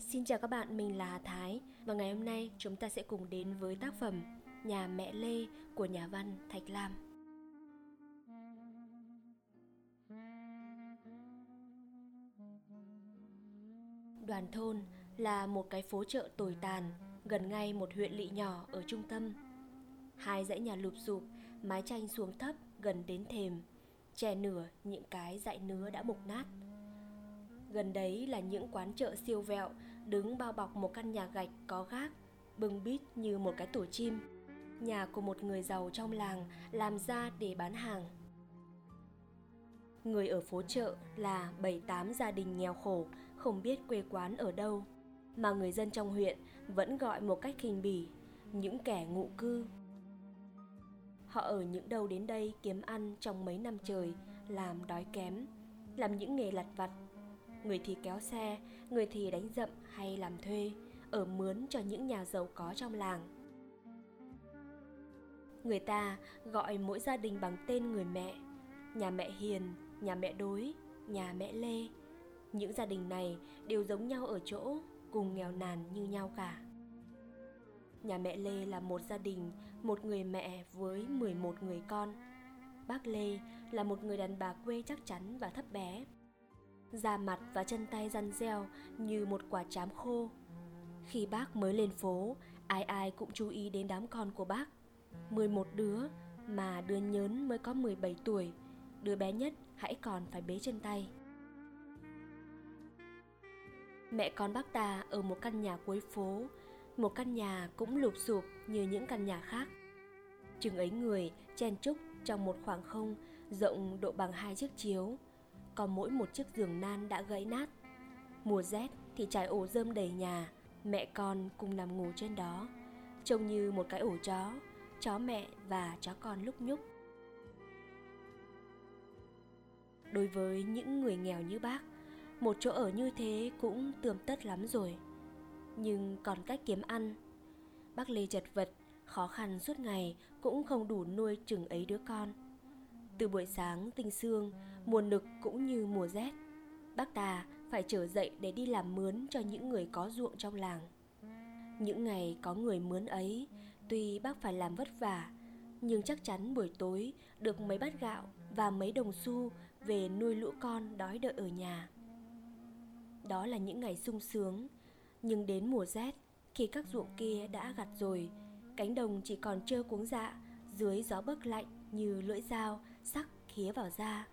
Xin chào các bạn, mình là Hà Thái và ngày hôm nay chúng ta sẽ cùng đến với tác phẩm Nhà mẹ Lê của nhà văn Thạch Lam. Đoàn thôn là một cái phố chợ tồi tàn gần ngay một huyện lỵ nhỏ ở trung tâm. Hai dãy nhà lụp sụp, mái tranh xuống thấp gần đến thềm, che nửa những cái dãy nứa đã mục nát. Gần đấy là những quán chợ siêu vẹo đứng bao bọc một căn nhà gạch có gác, bưng bít như một cái tổ chim. Nhà của một người giàu trong làng làm ra để bán hàng. Người ở phố chợ là 7-8 gia đình nghèo khổ, không biết quê quán ở đâu, mà người dân trong huyện vẫn gọi một cách khinh bỉ, những kẻ ngụ cư. Họ ở những đâu đến đây kiếm ăn trong mấy năm trời, làm đói kém, làm những nghề lặt vặt người thì kéo xe, người thì đánh dậm hay làm thuê, ở mướn cho những nhà giàu có trong làng. Người ta gọi mỗi gia đình bằng tên người mẹ, nhà mẹ Hiền, nhà mẹ Đối, nhà mẹ Lê. Những gia đình này đều giống nhau ở chỗ, cùng nghèo nàn như nhau cả. Nhà mẹ Lê là một gia đình, một người mẹ với 11 người con. Bác Lê là một người đàn bà quê chắc chắn và thấp bé, da mặt và chân tay răn reo như một quả chám khô. Khi bác mới lên phố, ai ai cũng chú ý đến đám con của bác. 11 đứa, mà đứa nhớn mới có 17 tuổi, đứa bé nhất hãy còn phải bế chân tay. Mẹ con bác ta ở một căn nhà cuối phố, một căn nhà cũng lụp sụp như những căn nhà khác. Chừng ấy người chen chúc trong một khoảng không rộng độ bằng hai chiếc chiếu, có mỗi một chiếc giường nan đã gãy nát. Mùa rét thì trải ổ rơm đầy nhà, mẹ con cùng nằm ngủ trên đó, trông như một cái ổ chó, chó mẹ và chó con lúc nhúc. Đối với những người nghèo như bác, một chỗ ở như thế cũng tươm tất lắm rồi. Nhưng còn cách kiếm ăn, bác Lê chật vật, khó khăn suốt ngày cũng không đủ nuôi chừng ấy đứa con từ buổi sáng tinh sương, mùa nực cũng như mùa rét, bác ta phải trở dậy để đi làm mướn cho những người có ruộng trong làng. Những ngày có người mướn ấy, tuy bác phải làm vất vả, nhưng chắc chắn buổi tối được mấy bát gạo và mấy đồng xu về nuôi lũ con đói đợi ở nhà. Đó là những ngày sung sướng, nhưng đến mùa rét, khi các ruộng kia đã gặt rồi, cánh đồng chỉ còn trơ cuống dạ dưới gió bấc lạnh như lưỡi dao sắc khía vào da.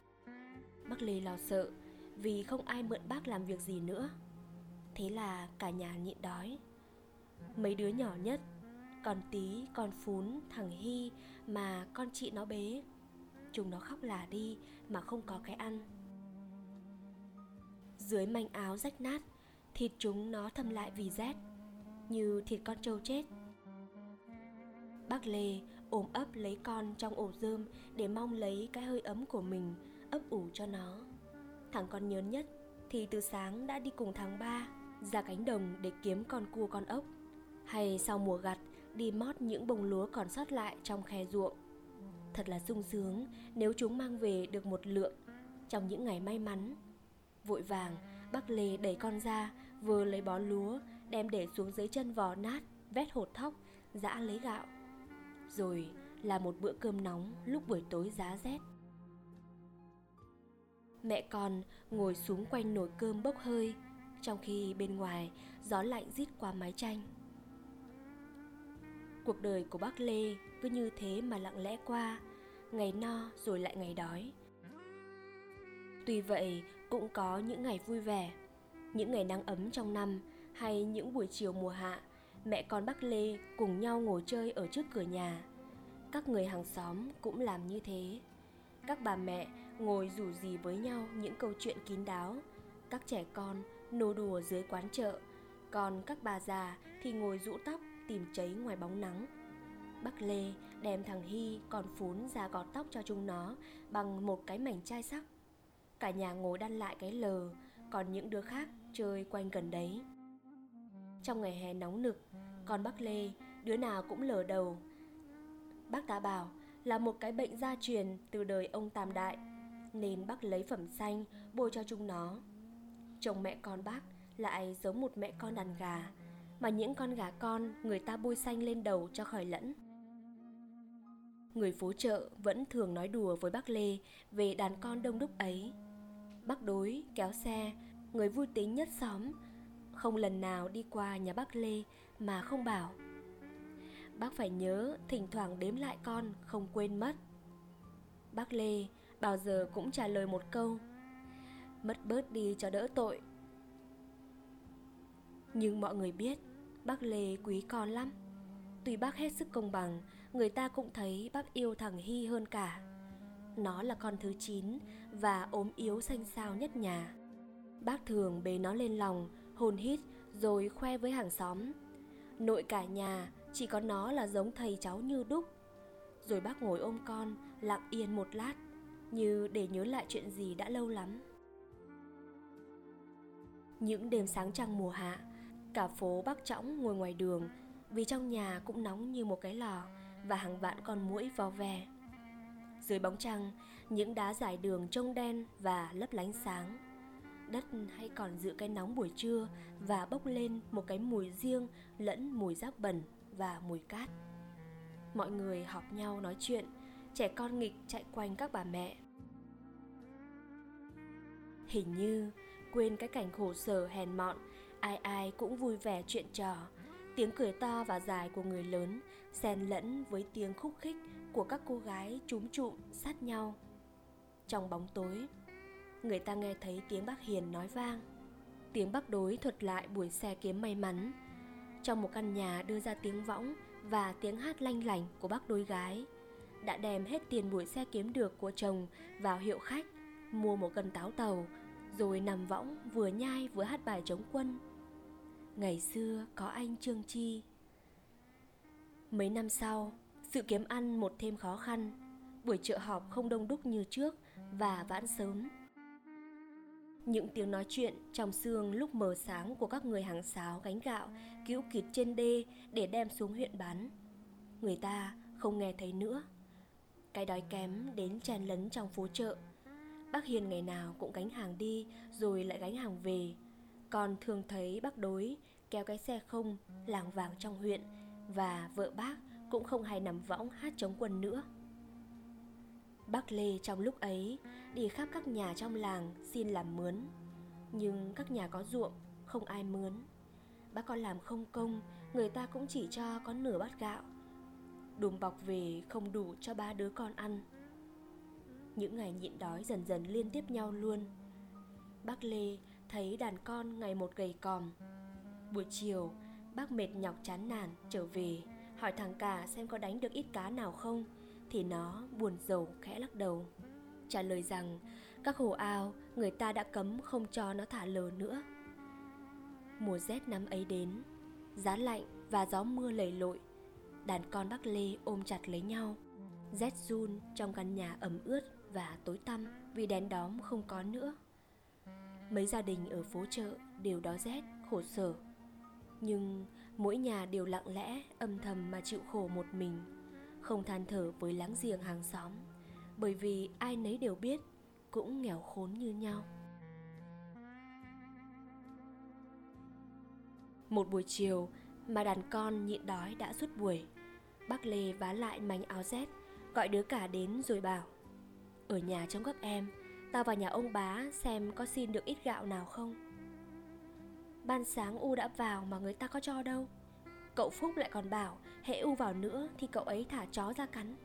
Bác Lê lo sợ vì không ai mượn bác làm việc gì nữa. Thế là cả nhà nhịn đói. Mấy đứa nhỏ nhất, con tí, con phún, thằng Hy mà con chị nó bế. Chúng nó khóc lả đi mà không có cái ăn. Dưới manh áo rách nát, thịt chúng nó thâm lại vì rét, như thịt con trâu chết Bác Lê ôm ấp lấy con trong ổ rơm để mong lấy cái hơi ấm của mình ấp ủ cho nó. Thằng con nhớn nhất thì từ sáng đã đi cùng thằng ba ra cánh đồng để kiếm con cua con ốc hay sau mùa gặt đi mót những bông lúa còn sót lại trong khe ruộng. Thật là sung sướng nếu chúng mang về được một lượng trong những ngày may mắn. Vội vàng, bác Lê đẩy con ra, vừa lấy bó lúa, đem để xuống dưới chân vò nát, vét hột thóc, dã lấy gạo rồi là một bữa cơm nóng lúc buổi tối giá rét. Mẹ con ngồi xuống quanh nồi cơm bốc hơi, trong khi bên ngoài gió lạnh rít qua mái tranh. Cuộc đời của bác lê cứ như thế mà lặng lẽ qua, ngày no rồi lại ngày đói. Tuy vậy, cũng có những ngày vui vẻ, những ngày nắng ấm trong năm hay những buổi chiều mùa hạ mẹ con bác Lê cùng nhau ngồi chơi ở trước cửa nhà. Các người hàng xóm cũng làm như thế. Các bà mẹ ngồi rủ rì với nhau những câu chuyện kín đáo. Các trẻ con nô đùa dưới quán chợ, còn các bà già thì ngồi rũ tóc tìm cháy ngoài bóng nắng. Bác Lê đem thằng Hy còn phún ra gọt tóc cho chúng nó bằng một cái mảnh chai sắc. Cả nhà ngồi đan lại cái lờ, còn những đứa khác chơi quanh gần đấy. Trong ngày hè nóng nực, con bác Lê đứa nào cũng lờ đầu. Bác ta bảo là một cái bệnh gia truyền từ đời ông Tam Đại, nên bác lấy phẩm xanh bôi cho chúng nó. Chồng mẹ con bác lại giống một mẹ con đàn gà mà những con gà con người ta bôi xanh lên đầu cho khỏi lẫn người phố chợ vẫn thường nói đùa với bác lê về đàn con đông đúc ấy bác đối kéo xe người vui tính nhất xóm không lần nào đi qua nhà bác lê mà không bảo. Bác phải nhớ, thỉnh thoảng đếm lại con, không quên mất. Bác lê bao giờ cũng trả lời một câu, mất bớt đi cho đỡ tội. Nhưng mọi người biết, bác lê quý con lắm. Tuy bác hết sức công bằng, người ta cũng thấy bác yêu thằng hy hơn cả. Nó là con thứ chín và ốm yếu xanh xao nhất nhà. Bác thường bế nó lên lòng hôn hít rồi khoe với hàng xóm. Nội cả nhà, chỉ có nó là giống thầy cháu như đúc. Rồi bác ngồi ôm con, lặng yên một lát, như để nhớ lại chuyện gì đã lâu lắm. Những đêm sáng trăng mùa hạ, cả phố bác trõng ngồi ngoài đường, vì trong nhà cũng nóng như một cái lò và hàng vạn con muỗi vò ve. Dưới bóng trăng, những đá dài đường trông đen và lấp lánh sáng đất hay còn giữ cái nóng buổi trưa và bốc lên một cái mùi riêng lẫn mùi rác bẩn và mùi cát. Mọi người họp nhau nói chuyện, trẻ con nghịch chạy quanh các bà mẹ. Hình như quên cái cảnh khổ sở hèn mọn, ai ai cũng vui vẻ chuyện trò. Tiếng cười to và dài của người lớn xen lẫn với tiếng khúc khích của các cô gái trúng trụm sát nhau. Trong bóng tối người ta nghe thấy tiếng bác hiền nói vang. Tiếng bác đối thuật lại buổi xe kiếm may mắn. Trong một căn nhà đưa ra tiếng võng và tiếng hát lanh lành của bác đôi gái, đã đem hết tiền buổi xe kiếm được của chồng vào hiệu khách, mua một cân táo tàu, rồi nằm võng vừa nhai vừa hát bài chống quân. Ngày xưa có anh trương chi. Mấy năm sau, sự kiếm ăn một thêm khó khăn. Buổi chợ họp không đông đúc như trước và vãn sớm những tiếng nói chuyện trong sương lúc mờ sáng của các người hàng sáo gánh gạo, cứu kịt trên đê để đem xuống huyện bán. Người ta không nghe thấy nữa. Cái đói kém đến chen lấn trong phố chợ. Bác hiền ngày nào cũng gánh hàng đi, rồi lại gánh hàng về. Còn thường thấy bác đối kéo cái xe không làng vàng trong huyện và vợ bác cũng không hay nằm võng hát chống quân nữa bác lê trong lúc ấy đi khắp các nhà trong làng xin làm mướn. Nhưng các nhà có ruộng, không ai mướn. Bác con làm không công, người ta cũng chỉ cho có nửa bát gạo. Đùm bọc về không đủ cho ba đứa con ăn. Những ngày nhịn đói dần dần liên tiếp nhau luôn. Bác lê thấy đàn con ngày một gầy còm. Buổi chiều, bác mệt nhọc chán nản trở về, hỏi thằng cả xem có đánh được ít cá nào không thì nó buồn rầu khẽ lắc đầu. Trả lời rằng, các hồ ao, người ta đã cấm không cho nó thả lờ nữa. Mùa rét năm ấy đến, giá lạnh và gió mưa lầy lội, đàn con bác lê ôm chặt lấy nhau. Rét run trong căn nhà ẩm ướt và tối tăm vì đèn đóm không có nữa. Mấy gia đình ở phố chợ đều đói rét, khổ sở. Nhưng mỗi nhà đều lặng lẽ, âm thầm mà chịu khổ một mình không than thở với láng giềng hàng xóm, bởi vì ai nấy đều biết cũng nghèo khốn như nhau. Một buổi chiều mà đàn con nhịn đói đã suốt buổi, bác lê vá lại mảnh áo rét, gọi đứa cả đến rồi bảo, ở nhà trong các em, tao vào nhà ông bá xem có xin được ít gạo nào không? Ban sáng u đã vào mà người ta có cho đâu. Cậu phúc lại còn bảo hễ u vào nữa thì cậu ấy thả chó ra cắn.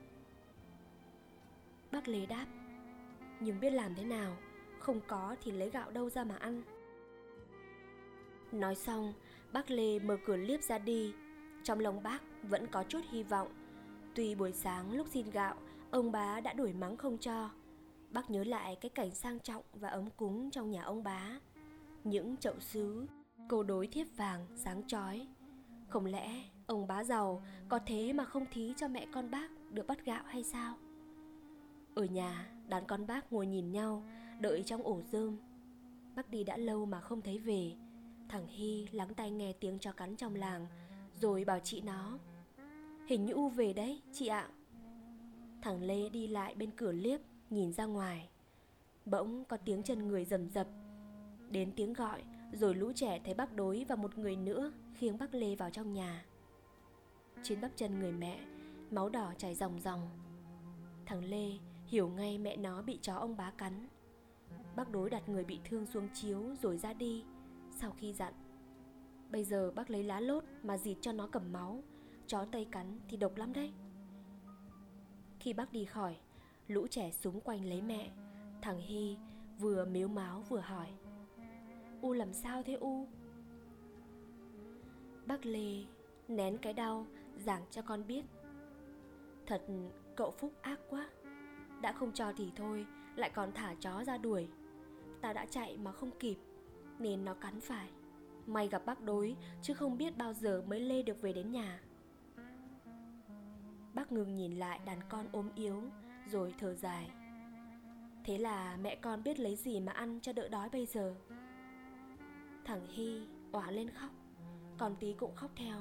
Bác lê đáp, nhưng biết làm thế nào, không có thì lấy gạo đâu ra mà ăn. Nói xong, bác lê mở cửa liếp ra đi. Trong lòng bác vẫn có chút hy vọng. Tuy buổi sáng lúc xin gạo, ông bá đã đuổi mắng không cho. Bác nhớ lại cái cảnh sang trọng và ấm cúng trong nhà ông bá những chậu sứ câu đối thiếp vàng, sáng chói không lẽ ông bá giàu có thế mà không thí cho mẹ con bác được bắt gạo hay sao? Ở nhà đàn con bác ngồi nhìn nhau, đợi trong ổ rơm. Bác đi đã lâu mà không thấy về. Thằng hy lắng tai nghe tiếng cho cắn trong làng, rồi bảo chị nó, hình như u về đấy, chị ạ. Thằng lê đi lại bên cửa liếp, nhìn ra ngoài. Bỗng có tiếng chân người rầm rập. Đến tiếng gọi rồi lũ trẻ thấy bác đối và một người nữa khiêng bác Lê vào trong nhà. Trên bắp chân người mẹ, máu đỏ chảy ròng ròng. Thằng Lê hiểu ngay mẹ nó bị chó ông bá cắn. Bác đối đặt người bị thương xuống chiếu rồi ra đi, sau khi dặn. Bây giờ bác lấy lá lốt mà dịt cho nó cầm máu, chó tây cắn thì độc lắm đấy. Khi bác đi khỏi, lũ trẻ súng quanh lấy mẹ. Thằng Hy vừa miếu máu vừa hỏi. U làm sao thế U? Bác Lê nén cái đau giảng cho con biết. Thật cậu Phúc ác quá. Đã không cho thì thôi, lại còn thả chó ra đuổi. Ta đã chạy mà không kịp, nên nó cắn phải. May gặp bác đối, chứ không biết bao giờ mới Lê được về đến nhà. Bác ngừng nhìn lại đàn con ốm yếu Rồi thở dài Thế là mẹ con biết lấy gì mà ăn cho đỡ đói bây giờ Thằng Hy òa lên khóc. Còn tí cũng khóc theo.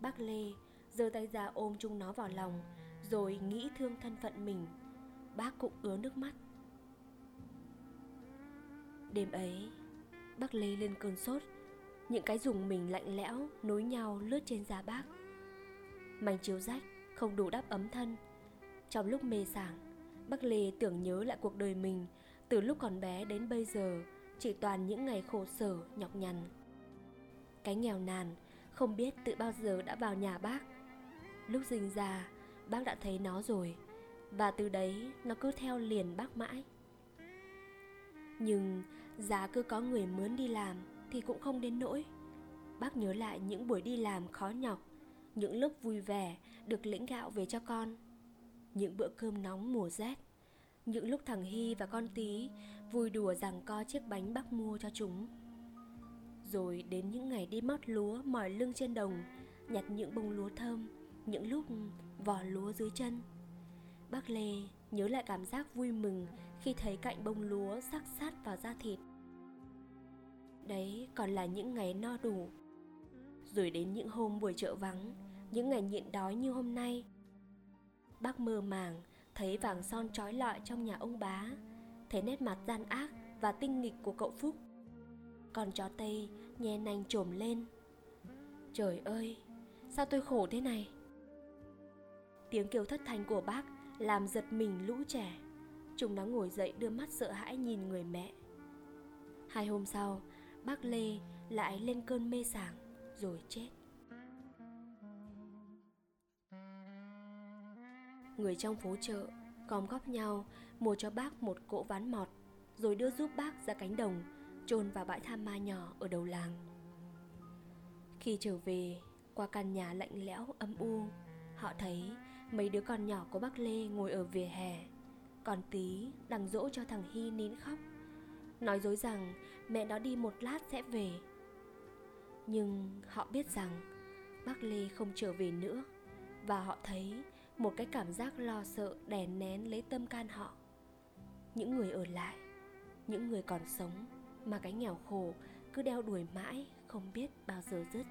Bác Lê giơ tay ra ôm chúng nó vào lòng Rồi nghĩ thương thân phận mình. Bác cũng ứa nước mắt. Đêm ấy Bác Lê lên cơn sốt. Những cái dùng mình lạnh lẽo Nối nhau lướt trên da bác. Mảnh chiếu rách không đủ đáp ấm thân. Trong lúc mê sảng, Bác Lê tưởng nhớ lại cuộc đời mình từ lúc còn bé đến bây giờ chỉ toàn những ngày khổ sở, nhọc nhằn. Cái nghèo nàn không biết từ bao giờ đã vào nhà bác. Lúc sinh ra, bác đã thấy nó rồi và từ đấy nó cứ theo liền bác mãi. Nhưng giá cứ có người mướn đi làm thì cũng không đến nỗi. Bác nhớ lại những buổi đi làm khó nhọc những lúc vui vẻ được lĩnh gạo về cho con những bữa cơm nóng mùa rét những lúc thằng hy và con tí vui đùa rằng co chiếc bánh bác mua cho chúng. Rồi đến những ngày đi mót lúa mỏi lưng trên đồng, nhặt những bông lúa thơm, những lúc vò lúa dưới chân. Bác lê nhớ lại cảm giác vui mừng khi thấy cạnh bông lúa sắc sát vào da thịt. Đấy còn là những ngày no đủ. Rồi đến những hôm buổi chợ vắng, những ngày nhịn đói như hôm nay, bác mơ màng, thấy vàng son trói lọi trong nhà ông bá thấy nét mặt gian ác và tinh nghịch của cậu phúc. Con chó tây nhe nanh trồm lên. Trời ơi, sao tôi khổ thế này? Tiếng kêu thất thanh của bác làm giật mình lũ trẻ. Chúng nó ngồi dậy đưa mắt sợ hãi nhìn người mẹ. Hai hôm sau, bác lê lại lên cơn mê sảng, rồi chết. Người trong phố chợ gom góp nhau, mua cho bác một cỗ ván mọt, rồi đưa giúp bác ra cánh đồng, chôn vào bãi tha ma nhỏ ở đầu làng. Khi trở về, qua căn nhà lạnh lẽo, âm u, họ thấy mấy đứa con nhỏ của bác lê ngồi ở vỉa hè. Còn tí đang dỗ cho thằng hy nín khóc, nói dối rằng mẹ nó đi một lát sẽ về. Nhưng họ biết rằng bác lê không trở về nữa, và họ thấy một cái cảm giác lo sợ đè nén lấy tâm can họ. Những người ở lại, những người còn sống mà cái nghèo khổ cứ đeo đuổi mãi không biết bao giờ dứt.